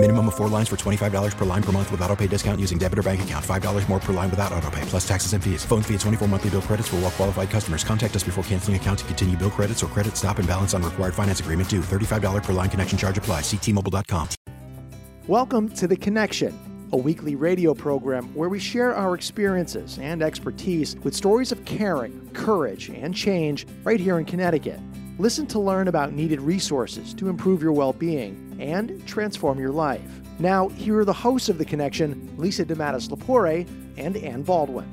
Minimum of four lines for $25 per line per month with auto pay discount using debit or bank account. $5 more per line without auto pay, plus taxes and fees. Phone fee at 24 monthly bill credits for all well qualified customers. Contact us before canceling account to continue bill credits or credit stop and balance on required finance agreement due. $35 per line connection charge apply. Ctmobile.com. Welcome to The Connection, a weekly radio program where we share our experiences and expertise with stories of caring, courage, and change right here in Connecticut. Listen to learn about needed resources to improve your well being and transform your life. Now, here are the hosts of The Connection Lisa DeMattis Lapore and Ann Baldwin.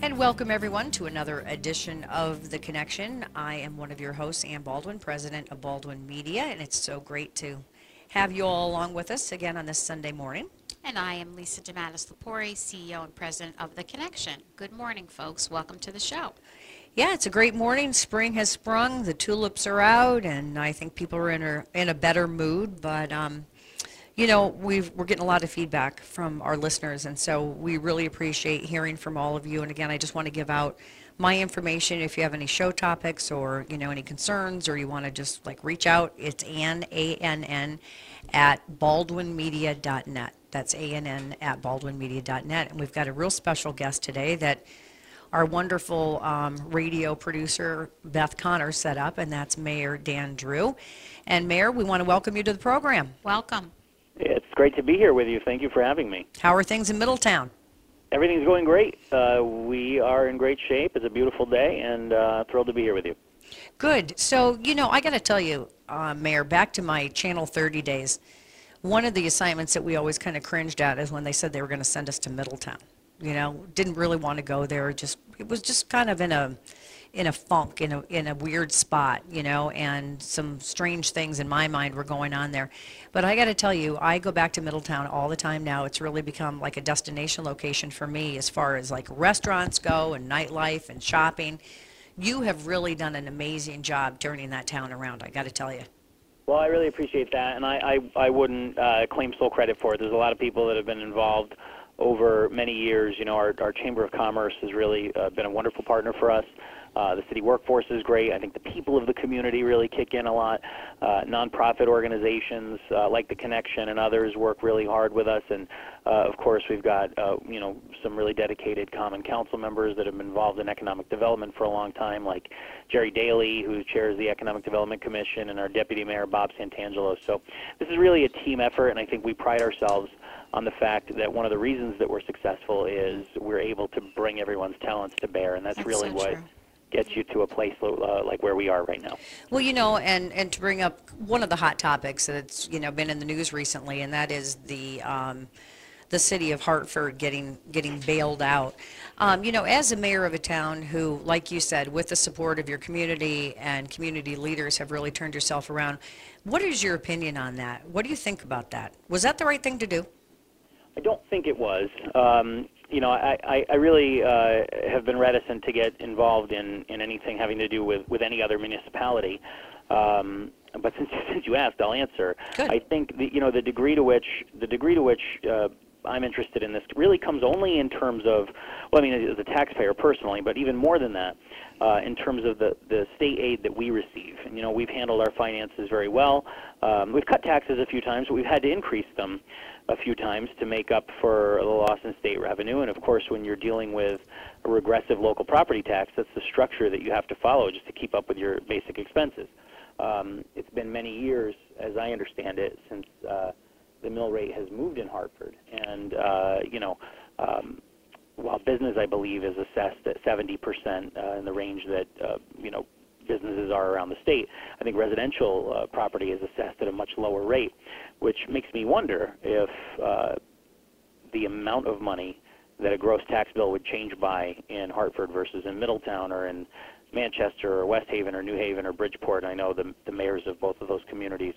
And welcome everyone to another edition of The Connection. I am one of your hosts, Ann Baldwin, president of Baldwin Media, and it's so great to have you all along with us again on this Sunday morning. And I am Lisa DeMattis Lapore, CEO and president of The Connection. Good morning, folks. Welcome to the show. Yeah, it's a great morning. Spring has sprung. The tulips are out, and I think people are in a in a better mood. But um, you know, we've we're getting a lot of feedback from our listeners, and so we really appreciate hearing from all of you. And again, I just want to give out my information if you have any show topics or you know any concerns or you want to just like reach out. It's Ann A N N at baldwinmedia.net. That's A N N at baldwinmedia.net, and we've got a real special guest today that our wonderful um, radio producer Beth Connor set up, and that's Mayor Dan Drew. And Mayor, we want to welcome you to the program. Welcome. It's great to be here with you. Thank you for having me. How are things in Middletown? Everything's going great. Uh, we are in great shape. It's a beautiful day, and uh, thrilled to be here with you. Good. So, you know, I got to tell you, uh, Mayor, back to my Channel 30 days, one of the assignments that we always kind of cringed at is when they said they were going to send us to Middletown you know didn't really want to go there just it was just kind of in a in a funk in a in a weird spot you know and some strange things in my mind were going on there. But i got to tell you i go back to middletown all the time now. It's really become like a destination location for me as far as like restaurants go and nightlife and shopping. You have really done an amazing job turning that town around i got to tell you. Well, I really appreciate that, and I, I, I wouldn't uh, claim sole credit for it. There's a lot of people that have been involved over many years. You know, our, our Chamber of Commerce has really uh, been a wonderful partner for us. Uh, the city workforce is great. I think the people of the community really kick in a lot. Uh, nonprofit organizations uh, like the Connection and others work really hard with us, and uh, of course we've got uh, you know some really dedicated Common Council members that have been involved in economic development for a long time, like Jerry Daly, who chairs the Economic Development Commission, and our Deputy Mayor Bob Santangelo. So this is really a team effort, and I think we pride ourselves on the fact that one of the reasons that we're successful is we're able to bring everyone's talents to bear, and that's, That's really so what true. gets you to a place uh, like where we are right now. Well, you know, and, and to bring up one of the hot topics that's you know been in the news recently, and that is the um, the city of Hartford getting getting bailed out. Um, you know, as a mayor of a town who, like you said, with the support of your community and community leaders, have really turned yourself around. What is your opinion on that? What do you think about that? Was that the right thing to do? I don't think it was. Um, you know, I, I, I really uh, have been reticent to get involved in, in anything having to do with, with any other municipality. Um, but since, since you asked, I'll answer. Good. I think the, you know the degree to which the degree to which uh, I'm interested in this really comes only in terms of, well, I mean, as a taxpayer personally, but even more than that, uh, in terms of the, the state aid that we receive. And, you know, we've handled our finances very well. Um, we've cut taxes a few times, but we've had to increase them a few times to make up for the loss in state revenue. And of course, when you're dealing with a regressive local property tax, that's the structure that you have to follow just to keep up with your basic expenses. Um, it's been many years, as I understand it, since uh, the mill rate has moved in Hartford. And, uh, you know, um, while business, I believe, is assessed at 70% uh, in the range that, uh, you know, businesses are around the state, I think residential uh, property is assessed at a much lower rate, which makes me wonder if uh, the amount of money that a gross tax bill would change by in Hartford versus in Middletown or in Manchester or West Haven or New Haven or Bridgeport. I know the, the mayors of both of those communities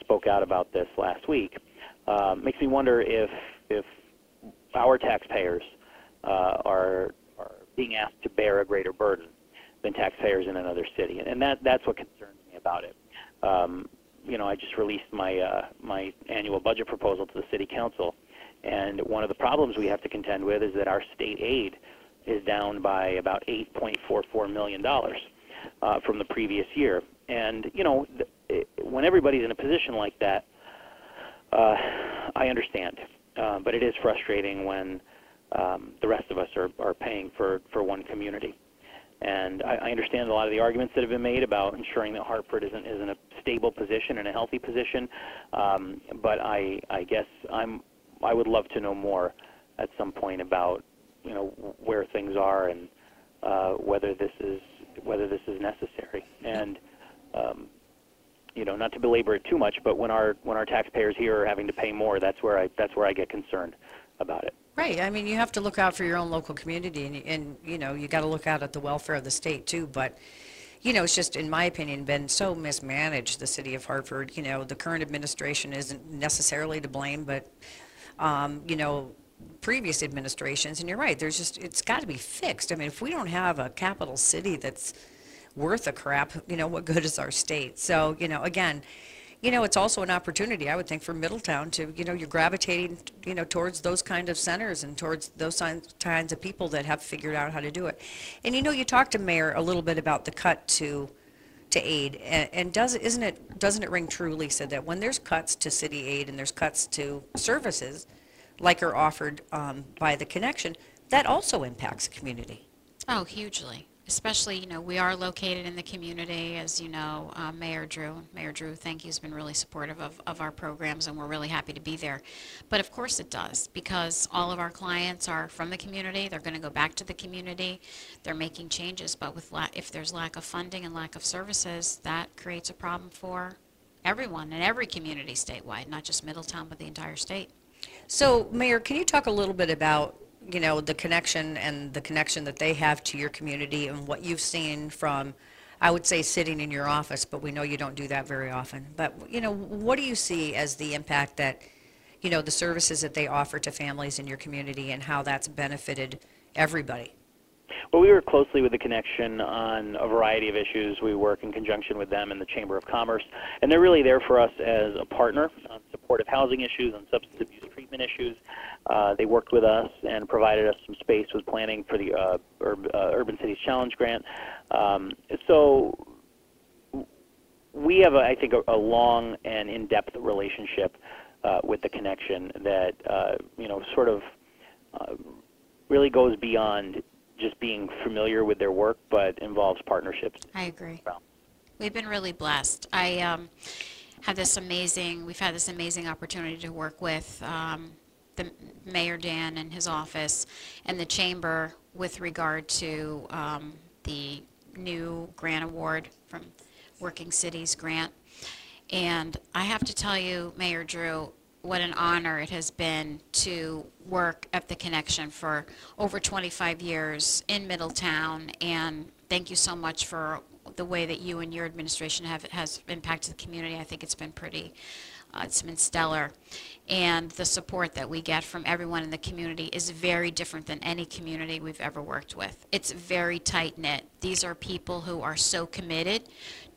spoke out about this last week. Uh, makes me wonder if if our taxpayers uh, are are being asked to bear a greater burden than taxpayers in another city, and that that's what concerns me about it. Um, you know, I just released my uh, my annual budget proposal to the city council, and one of the problems we have to contend with is that our state aid is down by about 8.44 million dollars uh, from the previous year. And you know, it, when everybody's in a position like that, uh, I understand, uh, but it is frustrating when um, the rest of us are, are paying for, for one community. And I, I understand a lot of the arguments that have been made about ensuring that Hartford is in, is in a stable position and a healthy position. Um, but I, I guess I'm, I would love to know more at some point about, you know, where things are and uh, whether this is whether this is necessary. And um, you know, not to belabor it too much, but when our when our taxpayers here are having to pay more, that's where I that's where I get concerned about it. Right. I mean, you have to look out for your own local community, and, and you know, you got to look out at the welfare of the state too. But you know, it's just, in my opinion, been so mismanaged. The city of Hartford. You know, the current administration isn't necessarily to blame, but um, you know, previous administrations. And you're right. There's just it's got to be fixed. I mean, if we don't have a capital city that's worth a crap, you know, what good is our state? So, you know, again, you know, it's also an opportunity, I would think, for Middletown to, you know, you're gravitating, you know, towards those kind of centers and towards those kinds of people that have figured out how to do it. And you know, you talked to Mayor a little bit about the cut to to aid, and, and does isn't it doesn't it ring true, Lisa, that when there's cuts to city aid and there's cuts to services, like are offered um, by the connection, that also impacts the community. Oh, hugely. Especially, you know, we are located in the community, as you know, uh, Mayor Drew. Mayor Drew, thank you, has been really supportive of, of our programs, and we're really happy to be there. But of course it does, because all of our clients are from the community. They're going to go back to the community. They're making changes, but with if there's lack of funding and lack of services, that creates a problem for everyone in every community statewide, not just Middletown, but the entire state. So, Mayor, can you talk a little bit about, you know, the connection and the connection that they have to your community and what you've seen from, I would say, sitting in your office, but we know you don't do that very often. But, you know, what do you see as the impact that, you know, the services that they offer to families in your community and how that's benefited everybody? Well, we work closely with the Connection on a variety of issues. We work in conjunction with them and the Chamber of Commerce, and they're really there for us as a partner on supportive housing issues, on substance abuse issues. Uh, they worked with us and provided us some space with planning for the uh, uh, Urban Cities Challenge grant. Um, so we have, a, I think, a, a long and in-depth relationship uh, with the Connection that uh, you know sort of uh, really goes beyond just being familiar with their work, but involves partnerships. I agree. We've been really blessed. I um, had this amazing, we've had this amazing opportunity to work with um, the Mayor Dan and his office and the chamber with regard to um, the new grant award from Working Cities Grant. And I have to tell you, Mayor Drew, what an honor it has been to work at the Connection for over 25 years in Middletown. And thank you so much for the way that you and your administration have has impacted the community. I think it's been pretty, uh, it's been stellar. And the support that we get from everyone in the community is very different than any community we've ever worked with. It's very tight knit. These are people who are so committed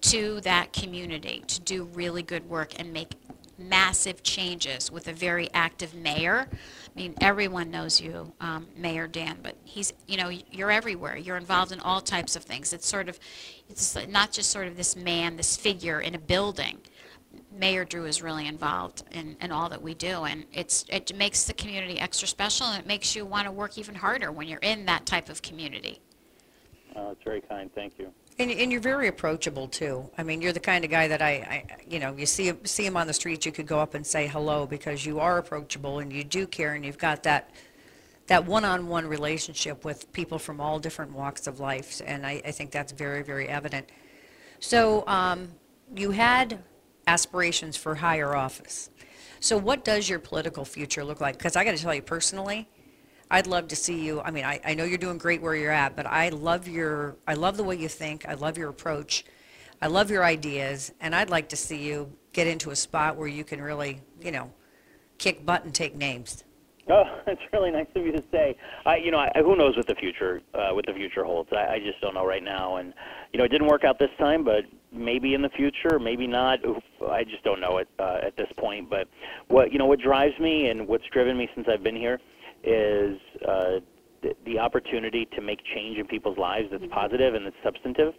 to that community to do really good work and make massive changes with a very active mayor. I mean, everyone knows you, um, Mayor Dan, but he's, you know, you're everywhere. You're involved in all types of things. It's sort of, it's not just sort of this man, this figure in a building. Mayor Drew is really involved in, in all that we do, and it's it makes the community extra special, and it makes you want to work even harder when you're in that type of community. Uh, it's very kind. Thank you. And, and you're very approachable too. I mean, you're the kind of guy that I, I you know, you see see him on the street, you could go up and say hello because you are approachable and you do care and you've got that that one-on-one relationship with people from all different walks of life, and I, I think that's very, very evident. So um, you had aspirations for higher office. So what does your political future look like? Because I got to tell you personally, I'd love to see you. I mean, I, I know you're doing great where you're at, but I love your, I love the way you think. I love your approach. I love your ideas, and I'd like to see you get into a spot where you can really, you know, kick butt and take names. Oh, that's really nice of you to say. I, you know, I, who knows what the future, uh, what the future holds? I, I just don't know right now. And you know, it didn't work out this time, but maybe in the future, maybe not. I just don't know it uh, at this point. But what you know, what drives me and what's driven me since I've been here is uh, the, the opportunity to make change in people's lives that's positive and that's substantive,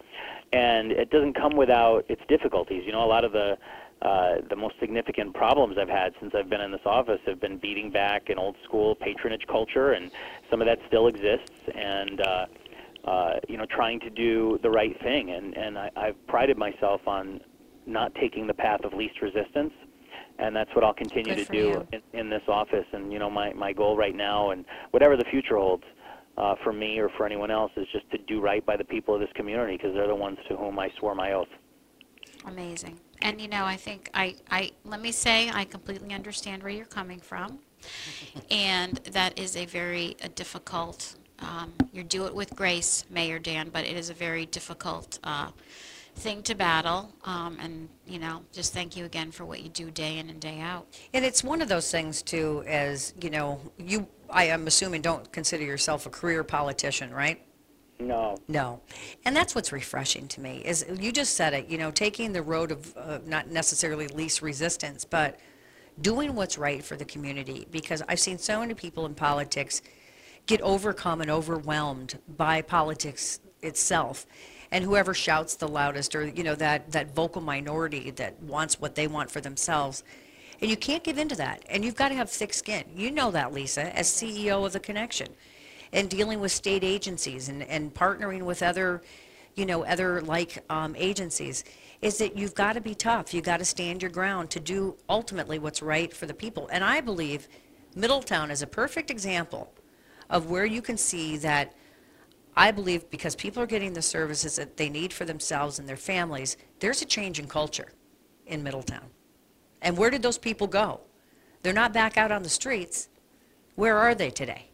and it doesn't come without its difficulties. You know, a lot of the uh, the most significant problems I've had since I've been in this office have been beating back an old school patronage culture, and some of that still exists. And uh, uh, you know, trying to do the right thing. And, and I, I've prided myself on not taking the path of least resistance. And that's what I'll continue Good to do in, in this office. And, you know, my, my goal right now and whatever the future holds uh, for me or for anyone else is just to do right by the people of this community because they're the ones to whom I swore my oath. Amazing. And you know, I think I, I let me say I completely understand where you're coming from. and that is a very a difficult um, you do it with grace, Mayor Dan, but it is a very difficult uh, thing to battle. Um, and, you know, just thank you again for what you do day in and day out. And it's one of those things too, as you know, you I am assuming don't consider yourself a career politician, right? No. No. And that's what's refreshing to me is you just said it, you know, taking the road of uh, not necessarily least resistance, but doing what's right for the community because I've seen so many people in politics get overcome and overwhelmed by politics itself and whoever shouts the loudest or you know that that vocal minority that wants what they want for themselves. And you can't give in to that and you've got to have thick skin. You know that lisa as ceo of the connection and dealing with state agencies and, and partnering with other you know other like um, agencies is that you've got to be tough. You've got to stand your ground to do ultimately what's right for the people. And i believe middletown is a perfect example of where you can see that I believe because people are getting the services that they need for themselves and their families, there's a change in culture in Middletown. And where did those people go? They're not back out on the streets. Where are they today?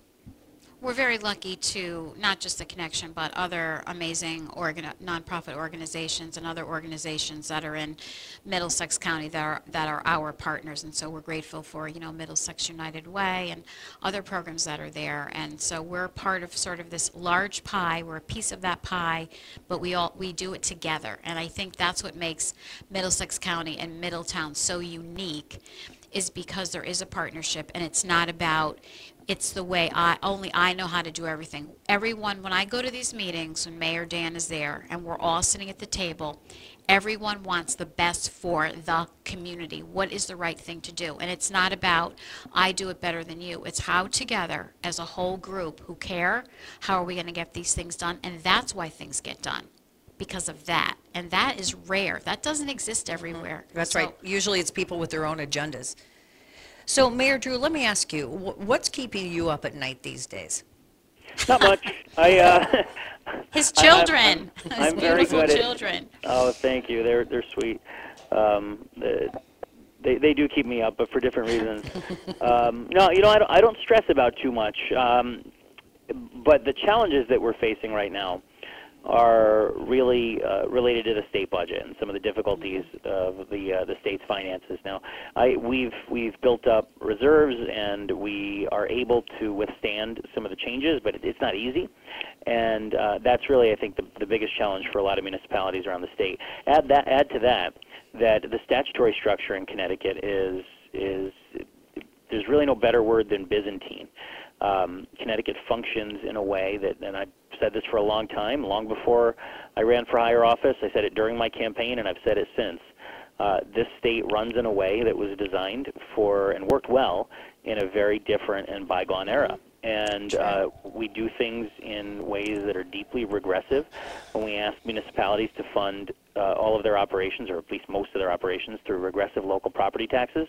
We're very lucky to not just the connection, but other amazing organ- nonprofit organizations and other organizations that are in Middlesex County that are that are our partners, and so we're grateful for you know Middlesex United Way and other programs that are there, and so we're part of sort of this large pie. We're a piece of that pie, but we all we do it together, and I think that's what makes Middlesex County and Middletown so unique is because there is a partnership and it's not about it's the way I only I know how to do everything. Everyone when I go to these meetings when Mayor Dan is there and we're all sitting at the table, everyone wants the best for the community. What is the right thing to do? And it's not about I do it better than you. It's how together as a whole group who care, how are we going to get these things done? And that's why things get done. Because of that. And that is rare. That doesn't exist mm-hmm. everywhere. That's So- right. Usually it's people with their own agendas. So, Mayor Drew, let me ask you, what's keeping you up at night these days? Not much. I, uh, His I- children. I'm, His I'm very good at- children. Oh, thank you. They're they're sweet. Um, the- they they do keep me up, but for different reasons. um, no, you know I don't, I don't stress about too much. Um, but the challenges that we're facing right now are really uh, related to the state budget and some of the difficulties of the uh, the state's finances. Now, I we've we've built up reserves and we are able to withstand some of the changes, but it, it's not easy, and uh, that's really I think the, the biggest challenge for a lot of municipalities around the state. Add that add to that that the statutory structure in Connecticut is is there's really no better word than Byzantine. Um, Connecticut functions in a way that, and I've said this for a long time, long before I ran for higher office. I said it during my campaign, and I've said it since. Uh, this state runs in a way that was designed for and worked well in a very different and bygone era. And uh, we do things in ways that are deeply regressive when we ask municipalities to fund uh, all of their operations, or at least most of their operations, through regressive local property taxes.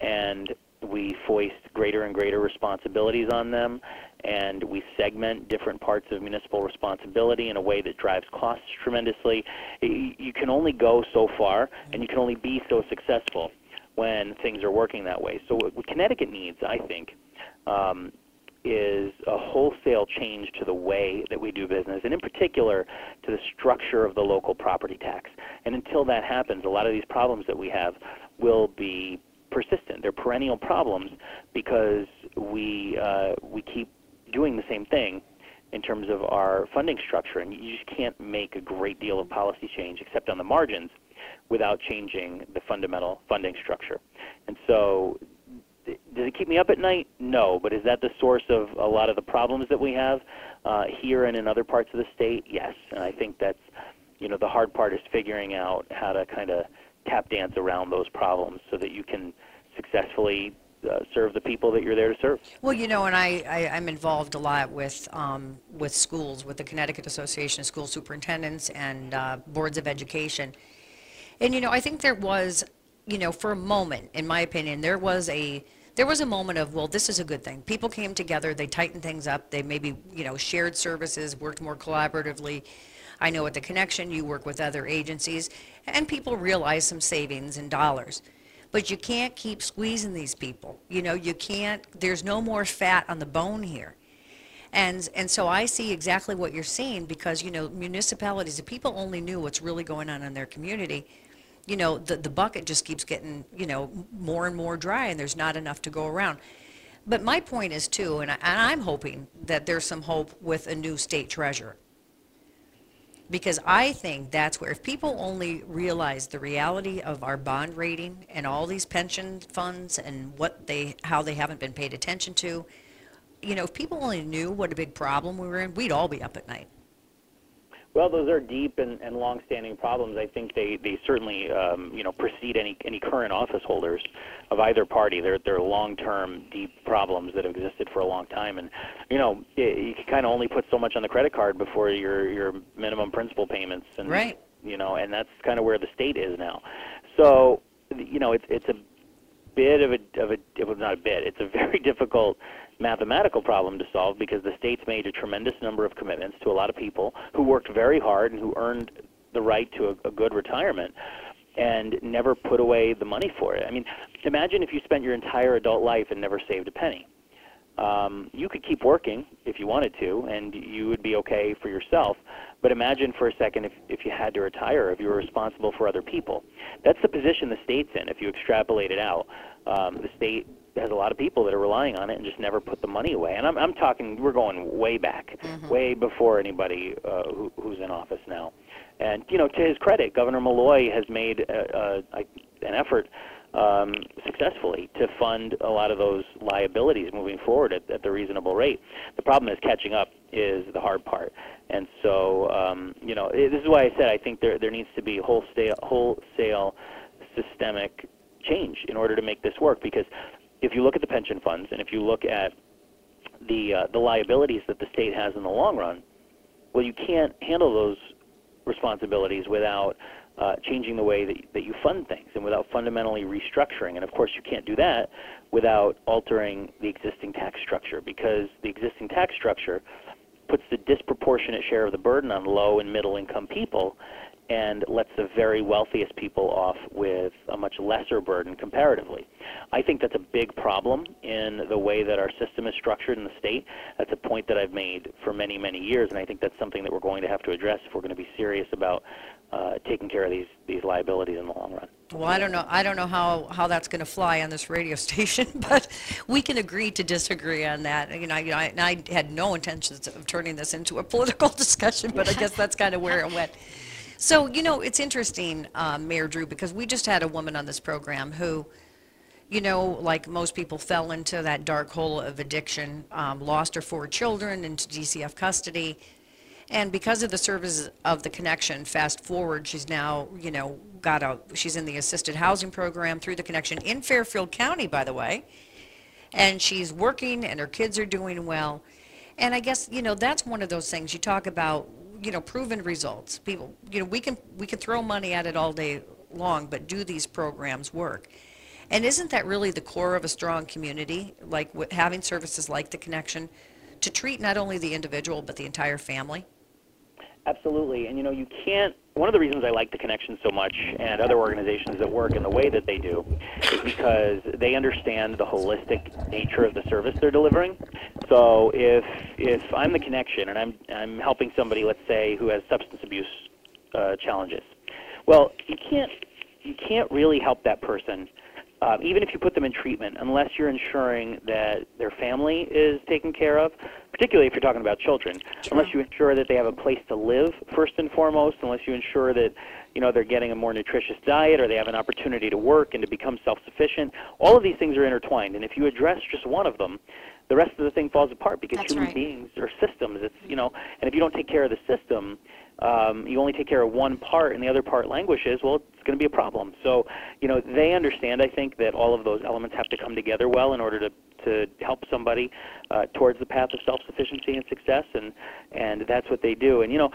And we foist greater and greater responsibilities on them, and we segment different parts of municipal responsibility in a way that drives costs tremendously. You can only go so far, and you can only be so successful when things are working that way. So what what Connecticut needs, I think, um, is a wholesale change to the way that we do business, and in particular to the structure of the local property tax. And until that happens, a lot of these problems that we have will be persistent. They're perennial problems because we uh, we keep doing the same thing in terms of our funding structure, and you just can't make a great deal of policy change except on the margins without changing the fundamental funding structure. And so, does it keep me up at night? No, but is that the source of a lot of the problems that we have uh, here and in other parts of the state? Yes, and I think that's you know the hard part is figuring out how to kind of tap dance around those problems so that you can successfully uh, serve the people that you're there to serve. Well, you know, and I, I I'm involved a lot with um, with schools, with the Connecticut Association of School Superintendents and uh, boards of education, and you know, I think there was, you know, for a moment, in my opinion, there was a there was a moment of, well, this is a good thing. People came together, they tightened things up, they maybe, you know, shared services, worked more collaboratively. I know at the Connection you work with other agencies, and people realize some savings in dollars. But you can't keep squeezing these people. You know, you can't, there's no more fat on the bone here. And, and so I see exactly what you're seeing because, you know, municipalities, if people only knew what's really going on in their community, you know, the, the bucket just keeps getting, you know, more and more dry and there's not enough to go around. But my point is too, and, I, and I'm hoping that there's some hope with a new state treasurer. Because I think that's where, if people only realize the reality of our bond rating and all these pension funds and what they, how they haven't been paid attention to, you know, if people only knew what a big problem we were in, we'd all be up at night. Well, those are deep and, and long-standing problems. I think they, they certainly um, you know precede any any current office holders of either party. They're they're long-term, deep problems that have existed for a long time, and you know it, you can kind of only put so much on the credit card before your your minimum principal payments, and right. you know, and that's kind of where the state is now. So you know it's it's a bit of a of a was not a bit. It's a very difficult mathematical problem to solve because the state's made a tremendous number of commitments to a lot of people who worked very hard and who earned the right to a, a good retirement and never put away the money for it. I mean, imagine if you spent your entire adult life and never saved a penny. Um, you could keep working if you wanted to, and you would be okay for yourself. But imagine for a second if, if you had to retire, if you were responsible for other people. That's the position the state's in if you extrapolate it out. Um, the state has a lot of people that are relying on it and just never put the money away. And I'm, I'm talking, we're going way back, mm-hmm. way before anybody uh, who, who's in office now. And you know, to his credit, Governor Malloy has made a, a, an effort um, successfully to fund a lot of those liabilities moving forward at, at the reasonable rate. The problem is catching up is the hard part. And so, um, you know, this is why I said I think there there needs to be wholesale wholesale systemic change in order to make this work because if you look at the pension funds and if you look at the uh, the liabilities that the state has in the long run, well, you can't handle those responsibilities without uh, changing the way that, that you fund things and without fundamentally restructuring. And of course, you can't do that without altering the existing tax structure because the existing tax structure puts the disproportionate share of the burden on low and middle income people and lets the very wealthiest people off with a much lesser burden comparatively. I think that's a big problem in the way that our system is structured in the state. That's a point that I've made for many, many years, and I think that's something that we're going to have to address if we're going to be serious about uh, taking care of these these liabilities in the long run. Well, I don't know. I don't know how, how that's going to fly on this radio station, but we can agree to disagree on that. You know, I, I had no intentions of turning this into a political discussion, but I guess that's kind of where it went. So, you know, it's interesting, um, Mayor Drew, because we just had a woman on this program who, you know, like most people, fell into that dark hole of addiction, um, lost her four children into DCF custody. And because of the services of the connection, fast forward, she's now, you know, got a, she's in the assisted housing program through the connection in Fairfield County, by the way. And she's working and her kids are doing well. And I guess, you know, that's one of those things you talk about you know, proven results. People, you know, we can we can throw money at it all day long, but do these programs work? And isn't that really the core of a strong community, like having services like the connection, to treat not only the individual but the entire family? Absolutely, and you know, you can't. One of the reasons I like the connection so much and other organizations that work in the way that they do is because they understand the holistic nature of the service they're delivering. So if if I'm the connection and I'm I'm helping somebody, let's say, who has substance abuse uh, challenges, well, you can't you can't really help that person uh, even if you put them in treatment, unless you're ensuring that their family is taken care of, particularly if you're talking about children. Unless you ensure that they have a place to live first and foremost, unless you ensure that you know they're getting a more nutritious diet or they have an opportunity to work and to become self-sufficient. All of these things are intertwined, and if you address just one of them, the rest of the thing falls apart because That's human right. beings are systems. It's you know, and if you don't take care of the system, um, you only take care of one part and the other part languishes. Well, it's going to be a problem. So, you know, they understand. I think that all of those elements have to come together well in order to to help somebody uh, towards the path of self-sufficiency and success, and and that's what they do. And you know,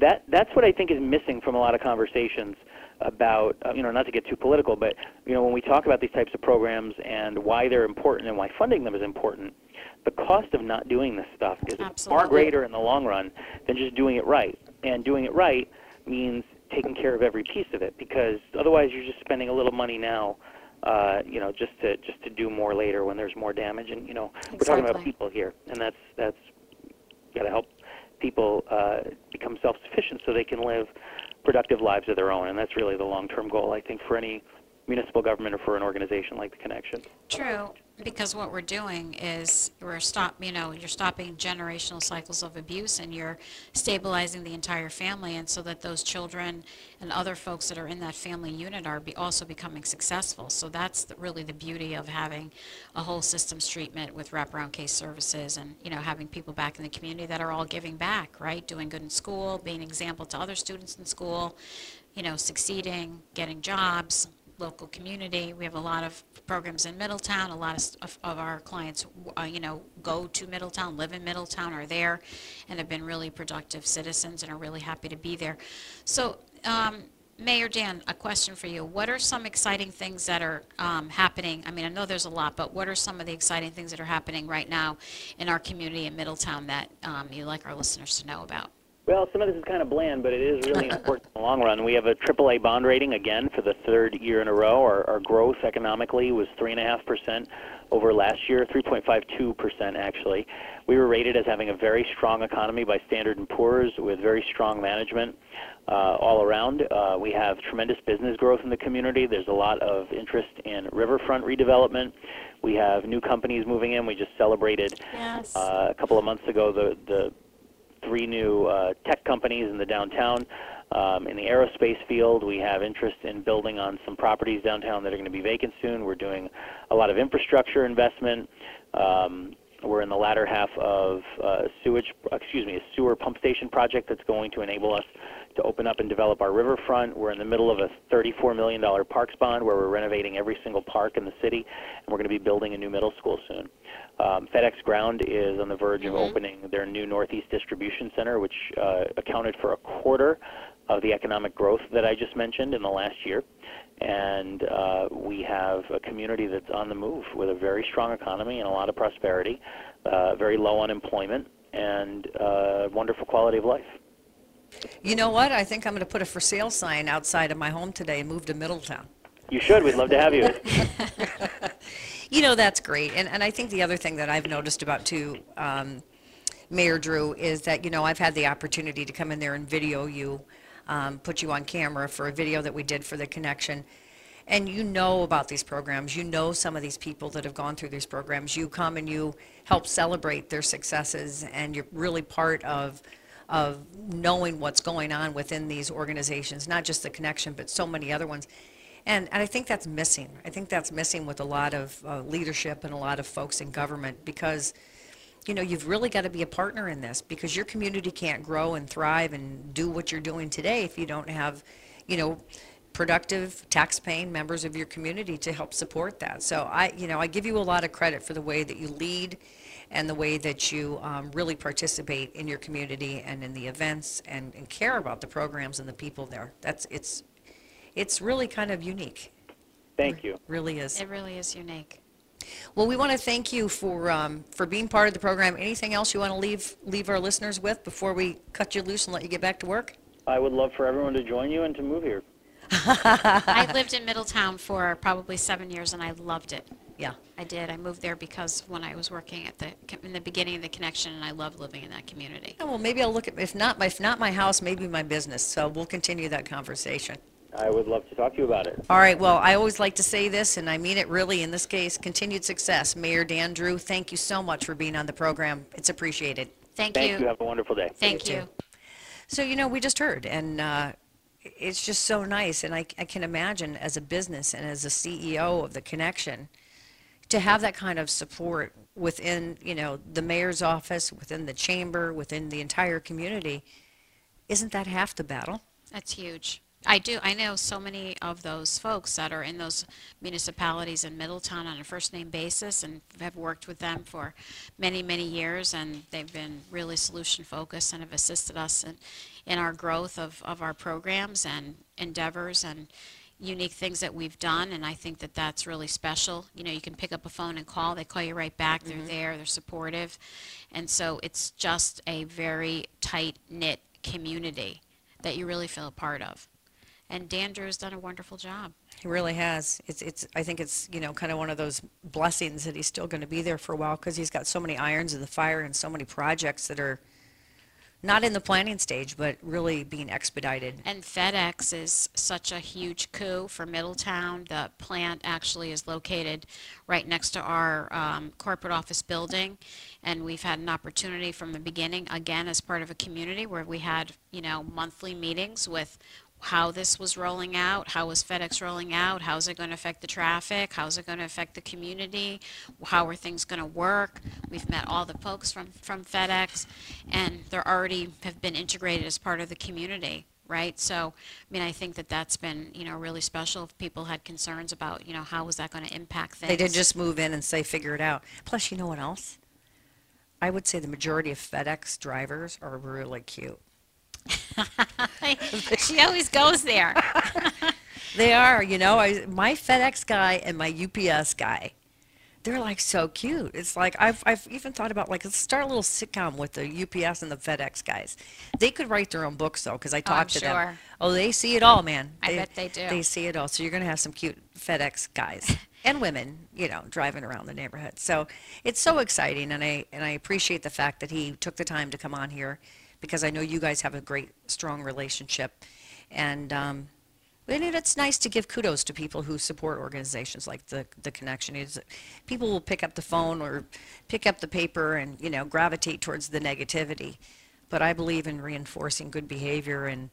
that that's what I think is missing from a lot of conversations about uh, you know not to get too political, but you know when we talk about these types of programs and why they're important and why funding them is important, the cost of not doing this stuff is far greater in the long run than just doing it right. And doing it right means taking care of every piece of it because otherwise you're just spending a little money now. Uh, you know, just to just to do more later when there's more damage, and you know, we're talking about people here, and that's that's got to help people uh, become self-sufficient so they can live productive lives of their own, and that's really the long-term goal, I think, for any municipal government or for an organization like the Connection. True, because what we're doing is we're stop, you know, you're stopping generational cycles of abuse and you're stabilizing the entire family and so that those children and other folks that are in that family unit are be also becoming successful. So that's the, really the beauty of having a whole systems treatment with wraparound case services and, you know, having people back in the community that are all giving back, right? Doing good in school, being an example to other students in school, you know, succeeding, getting jobs, local community. We have a lot of programs in Middletown. A lot of, of, of our clients, uh, you know, go to Middletown, live in Middletown, are there, and have been really productive citizens and are really happy to be there. So, um, Mayor Dan, a question for you. What are some exciting things that are um, happening? I mean, I know there's a lot, but what are some of the exciting things that are happening right now in our community in Middletown that um, you'd like our listeners to know about? Well, some of this is kind of bland, but it is really important in the long run. We have a AAA bond rating again for the third year in a row. Our, our growth economically was 3.5% over last year, 3.52% actually. We were rated as having a very strong economy by Standard & Poor's with very strong management uh, all around. Uh, we have tremendous business growth in the community. There's a lot of interest in riverfront redevelopment. We have new companies moving in. We just celebrated Yes. uh, a couple of months ago the, the three new uh, tech companies in the downtown. Um, in the aerospace field, we have interest in building on some properties downtown that are going to be vacant soon. We're doing a lot of infrastructure investment. Um, we're in the latter half of uh, sewage, excuse me, a sewer pump station project that's going to enable us to open up and develop our riverfront. We're in the middle of a $34 million parks bond where we're renovating every single park in the city, and we're going to be building a new middle school soon. Um, FedEx Ground is on the verge of opening their new Northeast Distribution Center, which uh, accounted for a quarter of the economic growth that I just mentioned in the last year. And uh, we have a community that's on the move with a very strong economy and a lot of prosperity, uh, very low unemployment, and uh, wonderful quality of life. You know what? I think I'm going to put a for sale sign outside of my home today and move to Middletown. You should. We'd love to have you. You know, that's great. And, and I think the other thing that I've noticed about too, um, Mayor Drew, is that, you know, I've had the opportunity to come in there and video you, um, put you on camera for a video that we did for the connection. And you know about these programs. You know some of these people that have gone through these programs. You come and you help celebrate their successes, and you're really part of of knowing what's going on within these organizations, not just the connection, but so many other ones. And, and I think that's missing. I think that's missing with a lot of uh, leadership and a lot of folks in government because, you know, you've really got to be a partner in this because your community can't grow and thrive and do what you're doing today if you don't have, you know, productive tax-paying members of your community to help support that. So I, you know, I give you a lot of credit for the way that you lead and the way that you um, really participate in your community and in the events and, and care about the programs and the people there. That's it's it's really kind of unique. Thank you. Really is. It really is unique. Well, we want to thank you for um, for being part of the program. Anything else you want to leave leave our listeners with before we cut you loose and let you get back to work? I would love for everyone to join you and to move here. I lived in Middletown for probably seven years, and I loved it. Yeah. I did. I moved there because when I was working at the in the beginning of the connection, and I loved living in that community. Oh, well, maybe I'll look at if not my if not my house, maybe my business. So we'll continue that conversation. I would love to talk to you about it. All right. Well, I always like to say this, and I mean it really in this case continued success. Mayor Dan Drew, thank you so much for being on the program. It's appreciated. Thank, Thank you. Have a wonderful day. Thank you. So, you know, we just heard, and uh, it's just so nice. And I, I can imagine as a business and as a CEO of the connection, to have that kind of support within, you know, the mayor's office, within the chamber, within the entire community, isn't that half the battle? That's huge. I do. I know so many of those folks that are in those municipalities in Middletown on a first name basis and have worked with them for many, many years. And they've been really solution focused and have assisted us in, in our growth of, of our programs and endeavors and unique things that we've done. And I think that that's really special. You know, you can pick up a phone and call, they call you right back. They're mm-hmm. there, they're supportive. And so it's just a very tight knit community that you really feel a part of. And Dan Drew has done a wonderful job. He really has. It's, it's, I think it's, you know, kind of one of those blessings that he's still going to be there for a while because he's got so many irons in the fire and so many projects that are not in the planning stage, but really being expedited. And FedEx is such a huge coup for Middletown. The plant actually is located right next to our um, corporate office building. And we've had an opportunity from the beginning, again, as part of a community where we had, you know, monthly meetings with how this was rolling out, how was FedEx rolling out, how is it going to affect the traffic, how is it going to affect the community, how are things going to work. We've met all the folks from, from FedEx, and they're already have been integrated as part of the community, right? So, I mean, I think that that's been, you know, really special. If people had concerns about, you know, how was that going to impact things. They did just move in and say, figure it out. Plus, you know what else? I would say the majority of FedEx drivers are really cute. she always goes there. They are, you know, I, my FedEx guy and my UPS guy, they're like so cute. It's like I've, I've even thought about like let's start a little sitcom with the UPS and the FedEx guys. They could write their own books though, because I I'm talked to them. Oh, they see it all, man. I bet they do. They see it all. So you're gonna have some cute FedEx guys and women, you know, driving around the neighborhood. So it's so exciting, and I and I appreciate the fact that he took the time to come on here, because I know you guys have a great, strong relationship, and. Um, and it's nice to give kudos to people who support organizations like the the connection. Is people will pick up the phone or pick up the paper and you know gravitate towards the negativity, but I believe in reinforcing good behavior and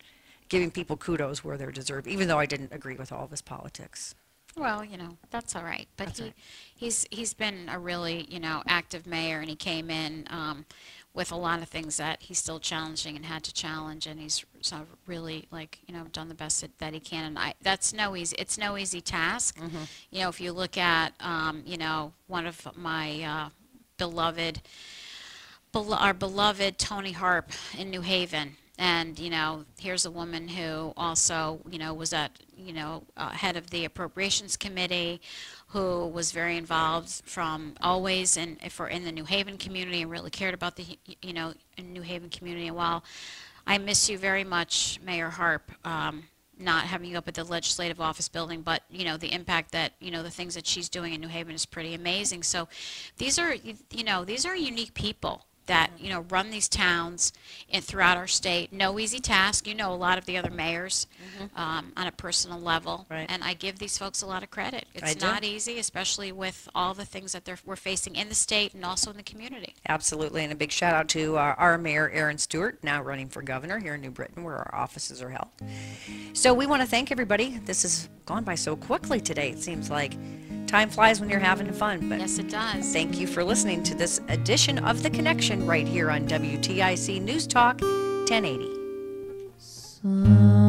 giving people kudos where they're deserved. Even though I didn't agree with all of his politics. Well, you know, that's all right. But he, he's he's been a really, you know, active mayor, and he came in um, with a lot of things that he's still challenging and had to challenge, and he's sort of really like, you know, done the best that, that he can. And I, that's no easy. It's no easy task. You know, if you look at, um, you know, one of my uh, beloved, bel- our beloved Toni Harp in New Haven. And, you know, here's a woman who also, you know, was at, you know, uh, head of the Appropriations Committee, who was very involved from always in, for in the New Haven community and really cared about the, you know, New Haven community. And while I miss you very much, Mayor Harp, um, not having you up at the legislative office building, but you know the impact that you know the things that she's doing in New Haven is pretty amazing. So these are you know these are unique people that you know run these towns and throughout our state. No easy task. You know a lot of the other mayors um, on a personal level, Right. and I give these folks a lot of credit. It's I do. not easy, especially with all the things that they're, we're facing in the state and also in the community. Absolutely, and a big shout out to uh, our mayor, Erin Stewart, now running for governor here in New Britain, where our offices are held. So we want to thank everybody. This has gone by so quickly today. It seems like time flies when you're having fun. But Yes, it does. thank you for listening to this edition of The Connection right here on WTIC News Talk 1080. We